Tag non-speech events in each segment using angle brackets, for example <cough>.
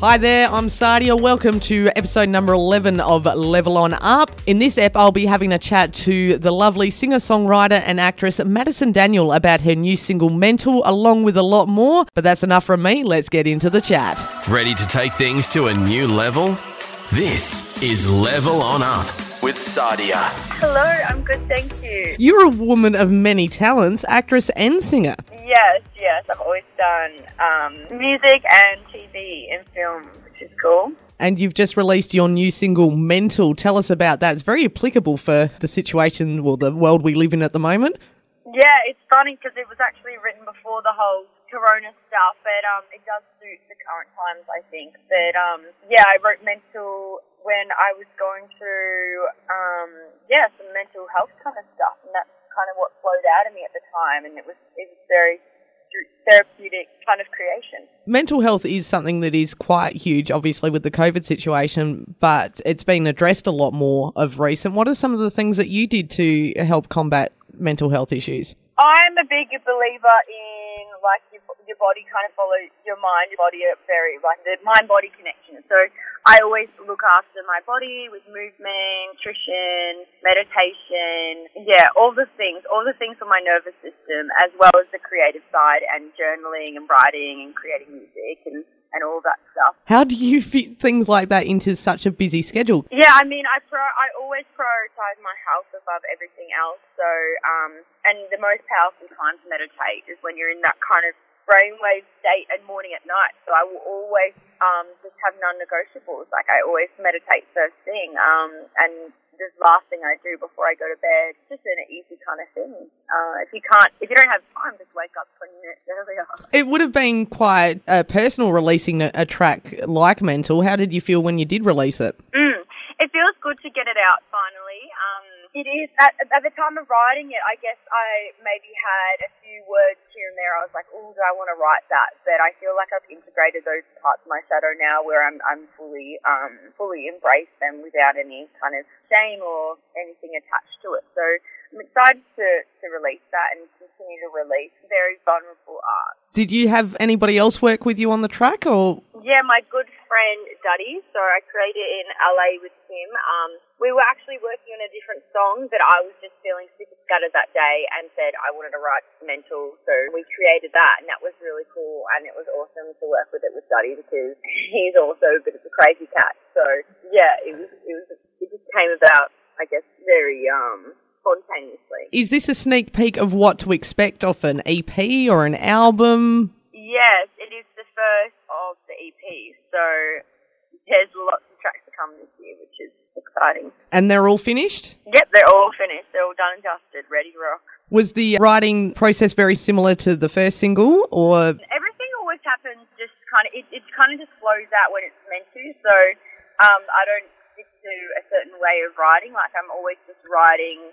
Hi there, I'm Sadia. Welcome to episode number 11 of Level On Up. In this ep, I'll be having a chat to the lovely singer songwriter and actress Madison Daniel about her new single Mental, along with a lot more. But that's enough from me. Let's get into the chat. Ready to take things to a new level? This is Level On Up with Sadia. Hello, I'm good, thank you. You're a woman of many talents, actress and singer. Yes, yes, I've always done um, music and TV and film, which is cool. And you've just released your new single, Mental. Tell us about that. It's very applicable for the situation or the world we live in at the moment. Yeah, it's funny because it was actually written before the whole Corona stuff, but um, it does suit the current times, I think. But um, yeah, I wrote Mental when I was going through um, yeah some mental health kind of stuff, and that's kind of what flowed out of me at the time, and it was it was very therapeutic kind of creation. Mental health is something that is quite huge, obviously, with the COVID situation, but it's been addressed a lot more of recent. What are some of the things that you did to help combat mental health issues? I'm a big believer in like your, your body kind of follows your mind, your body are very like the mind body connection. So I always look after my body with movement, nutrition, meditation, yeah, all the things, all the things for my nervous system, as well as the creative side and journaling and writing and creating music and and all that stuff. How do you <laughs> fit things like that into such a busy schedule? Yeah, I mean, I pro- I always prioritize my health above everything else. So, um, and the most powerful time to meditate is when you're in that kind of brainwave state and morning at night. So I will always um, just have non-negotiables. Like I always meditate first thing, um, and this last thing I do before I go to bed. Just an easy kind of thing. Uh, if you can't, if you don't have time, just wake up 20 minutes earlier. <laughs> It would have been quite uh, personal releasing a, a, track like Mental. How did you feel when you did release it? Mm, it feels good to get it out finally. Um, it is at, at the time of writing it. I guess I maybe had a words here and there. I was like, "Oh, do I want to write that?" But I feel like I've integrated those parts of my shadow now, where I'm I'm fully um fully embraced them without any kind of shame or anything attached to it. So I'm excited to to release that and continue to release very vulnerable art. Did you have anybody else work with you on the track, or? Yeah, my good friend Duddy. So I created it in LA with him. Um, we were actually working on a different song, but I was just feeling super scattered that day and said I wanted to write mental. So we created that, and that was really cool. And it was awesome to work with it with Duddy because <laughs> he's also a bit of a crazy cat. So yeah, it was it was it just came about, I guess, very um spontaneously. Is this a sneak peek of what to expect of an EP or an album? Yes, it is the first of the EP. So there's lots of tracks to come this year, which is exciting. And they're all finished? Yep, they're all finished. They're all done and dusted, ready to rock. Was the writing process very similar to the first single, or everything always happens just kind of it, it kind of just flows out when it's meant to. So um, I don't to a certain way of writing. Like I'm always just writing,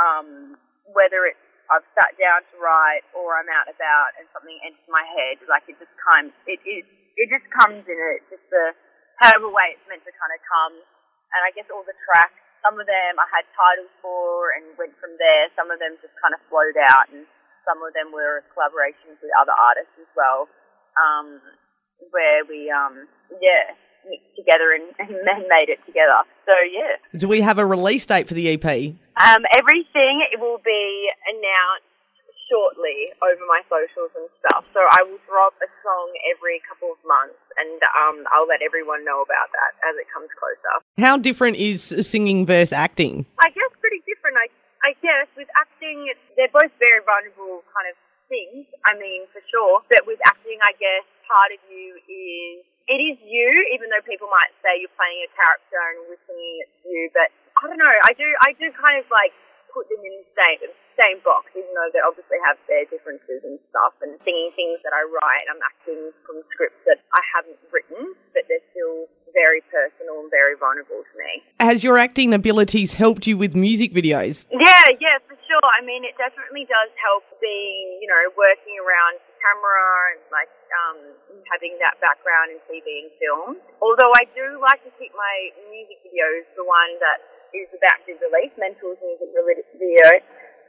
um, whether it's I've sat down to write or I'm out about and something enters my head. Like it just comes, it is, it just comes in it, just the however way it's meant to kind of come. And I guess all the tracks, some of them I had titles for and went from there. Some of them just kind of flowed out, and some of them were collaborations with other artists as well, um, where we, um, yeah, mixed together and, <laughs> and made it together. So yeah. Do we have a release date for the EP? Um, everything will be announced shortly over my socials and stuff. So I will drop a song every couple of months, and um, I'll let everyone know about that as it comes closer. How different is singing versus acting? I guess pretty different. I I guess with acting, they're both very vulnerable kind of things. I mean, for sure. But with acting, I guess part of you is it is you, even though people might say you're playing a character and we're singing it's you. But I don't know. I do. I do kind of like put them in the same same box, even though they obviously have their differences and stuff. And singing things that I write, I'm acting from scripts that I haven't written, but they're still very personal and very vulnerable to me. Has your acting abilities helped you with music videos? Yeah, yeah, sure. I mean, it definitely does help being, you know, working around the camera and like um, having that background in TV and film. Although I do like to keep my music videos the one that is about to release, Mental's music video.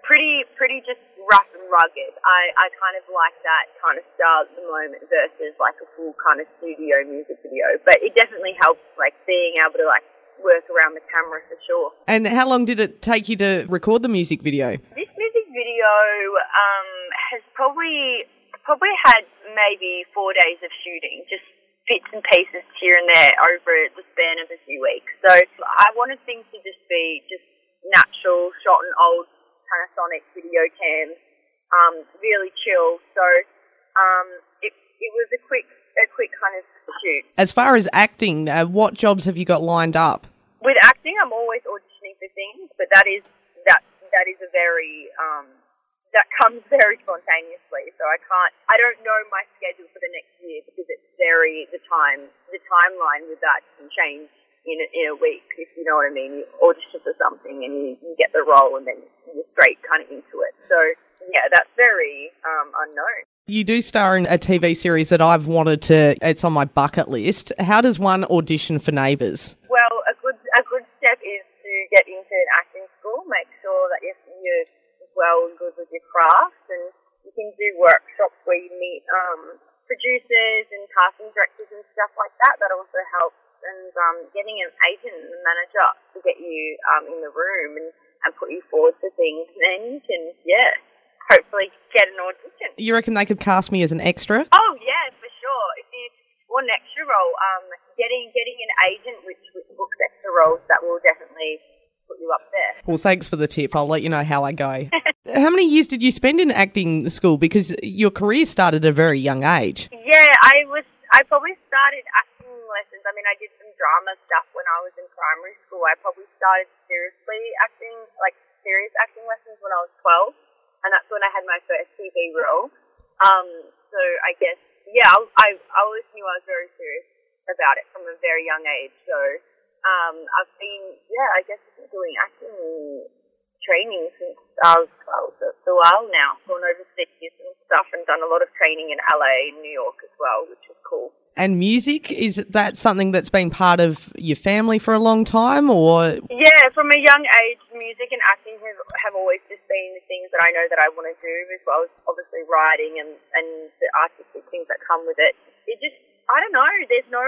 pretty pretty just rough and rugged. I, I kind of like that kind of style at the moment versus like a full kind of studio music video. But it definitely helps like being able to like work around the camera for sure. And how long did it take you to record the music video? This music video um, has probably probably had maybe four days of shooting, just bits and pieces here and there over the span of a few weeks. So I wanted things to just be just natural, shot in old Panasonic video cams, um, really chill. So um, it it was a quick a quick kind of shoot. As far as acting, uh, what jobs have you got lined up? With acting, I'm always auditioning for things, but that is that that is a very um, that comes <laughs> very spontaneously. So I can't, I don't know my schedule for the next year because it's very the time, the timeline with that can change in a, in a week. If you know what I mean, you audition for something and you, you get the role and then you're straight kind of into it. So yeah, that's very um, unknown. You do star in a TV series that I've wanted to. It's on my bucket list. How does one audition for Neighbours? Well, a good a good step is to get into an acting school. Make sure that you're well and good with your craft. And you can do workshops where you meet um, producers and casting directors and stuff like that. That also helps. And um, getting an agent and a manager to get you um, in the room and, and put you forward for things. And then you can, yeah, hopefully get an audition. You reckon they could cast me as an extra? Oh yeah, for sure. If you want an extra role, um, getting getting an agent which, which books extra roles, that will definitely put you up there. Well, thanks for the tip. I'll let you know how I go. <laughs> how many years did you spend in acting school? Because your career started at a very young age. Yeah, I was. I probably started acting lessons. I mean, I did some drama stuff when I was in primary school. I probably started seriously acting, like serious acting lessons when I was twelve, and that's when I had my first TV role. Um, so I guess yeah, I, I, I always knew I was very serious about it from a very young age. So um, I've been, yeah, I guess doing acting training since I was, well, it's a while now, gone over overseas and stuff and done a lot of training in LA and New York as well, which is cool. And music, is that something that's been part of your family for a long time or? Yeah, from a young age, music and acting have, have always just been the things that I know that I want to do as well as obviously writing and, and the artistic things that come with it. It just I don't know. There's no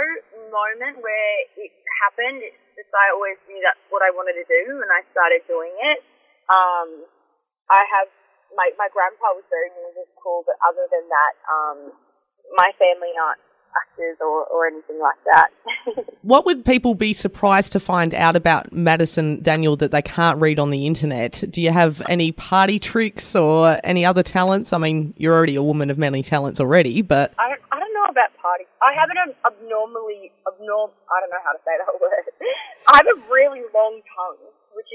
moment where it happened. It's just I always knew that's what I wanted to do, and I started doing it. Um, I have my my grandpa was very musical, but other than that, um, my family aren't actors or, or anything like that. <laughs> what would people be surprised to find out about Madison Daniel that they can't read on the internet? Do you have any party tricks or any other talents? I mean, you're already a woman of many talents already, but I don't, I don't know about party. I have an abnormally abnorm. I don't know how to say that <laughs> word. I have a really long tongue,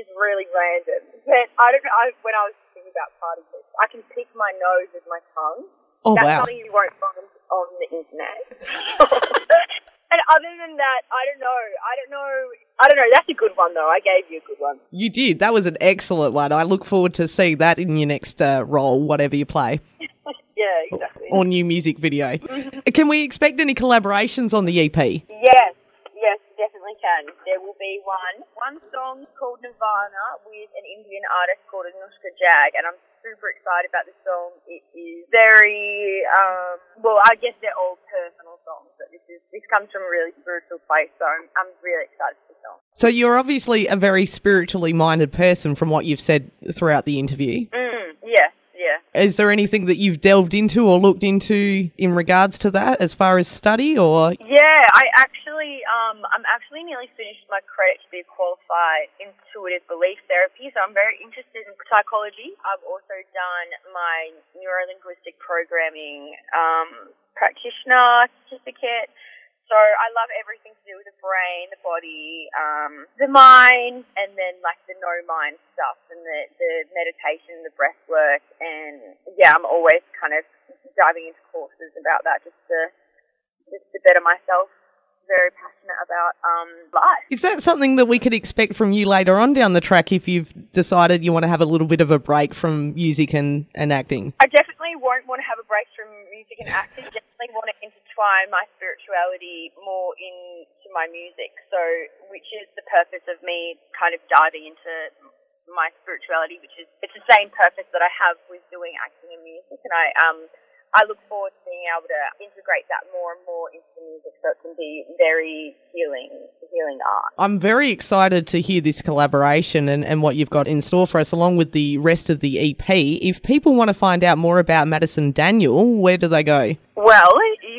is really random. But I don't know. I, when I was thinking about party tricks, I can pick my nose with my tongue. Oh That's wow! something you won't find on the internet. <laughs> and other than that, I don't know. I don't know. I don't know. That's a good one, though. I gave you a good one. You did. That was an excellent one. I look forward to seeing that in your next uh, role, whatever you play. <laughs> yeah, exactly. Or new music video. Can we expect any collaborations on the EP? Yes, There will be one. One song called Nirvana with an Indian artist called Anushka Jag, and I'm super excited about this song. It is very, um, well, I guess they're all personal songs, but this is this comes from a really spiritual place, so I'm, I'm really excited for this song. So you're obviously a very spiritually minded person from what you've said throughout the interview. Mm, yeah, yeah. Is there anything that you've delved into or looked into in regards to that as far as study or Yeah, I actually, um, I'm actually nearly finished my credit to be a qualified intuitive belief therapy, so I'm very interested in psychology. I've also done my neurolinguistic programming um, practitioner certificate. So I love everything to do with the brain, the body, um, the mind, and then like the no mind stuff and the, the meditation, the breath work, and yeah, I'm always kind of diving into courses about that just to just to better myself. Very passionate about um, life. is that something that we could expect from you later on down the track if you've decided you want to have a little bit of a break from music and, and acting? I definitely won't want to have a break from music and acting. I definitely want to intertwine my spirituality more into my music. So, which is the purpose of me kind of diving into my spirituality, which is it's the same purpose that I have with doing acting and music, and I um I look forward to being able to integrate that more and more into the music so it can be very healing, healing art. I'm very excited to hear this collaboration and, and what you've got in store for us, along with the rest of the EP. If people want to find out more about Madison Daniel, where do they go? Well,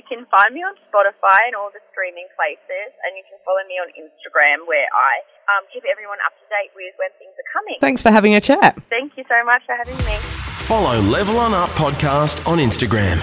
you can find me on Spotify and all the streaming places, and you can follow me on Instagram where I um, keep everyone up to date with when things are coming. Thanks for having a chat. Thank you so much for having me. Follow Level On Up podcast on Instagram.